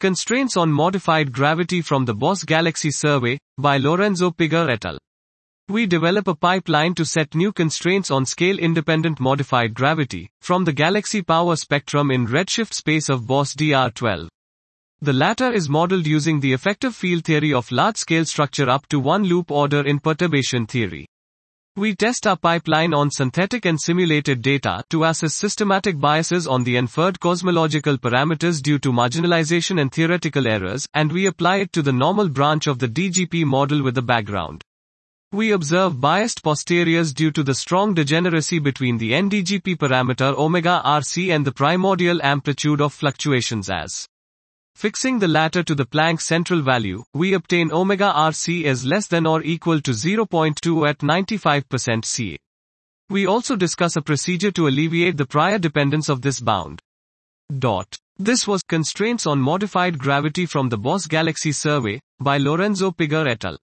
Constraints on Modified Gravity from the BOSS Galaxy Survey, by Lorenzo Piga et al. We develop a pipeline to set new constraints on scale-independent modified gravity, from the galaxy power spectrum in redshift space of BOSS DR12. The latter is modeled using the effective field theory of large-scale structure up to one loop order in perturbation theory. We test our pipeline on synthetic and simulated data to assess systematic biases on the inferred cosmological parameters due to marginalization and theoretical errors, and we apply it to the normal branch of the DGP model with the background. We observe biased posteriors due to the strong degeneracy between the NDGP parameter omega RC and the primordial amplitude of fluctuations as. Fixing the latter to the Planck central value, we obtain omega RC as less than or equal to 0.2 at 95% Ca. We also discuss a procedure to alleviate the prior dependence of this bound. Dot. This was Constraints on Modified Gravity from the BOSS Galaxy Survey by Lorenzo Piga et al.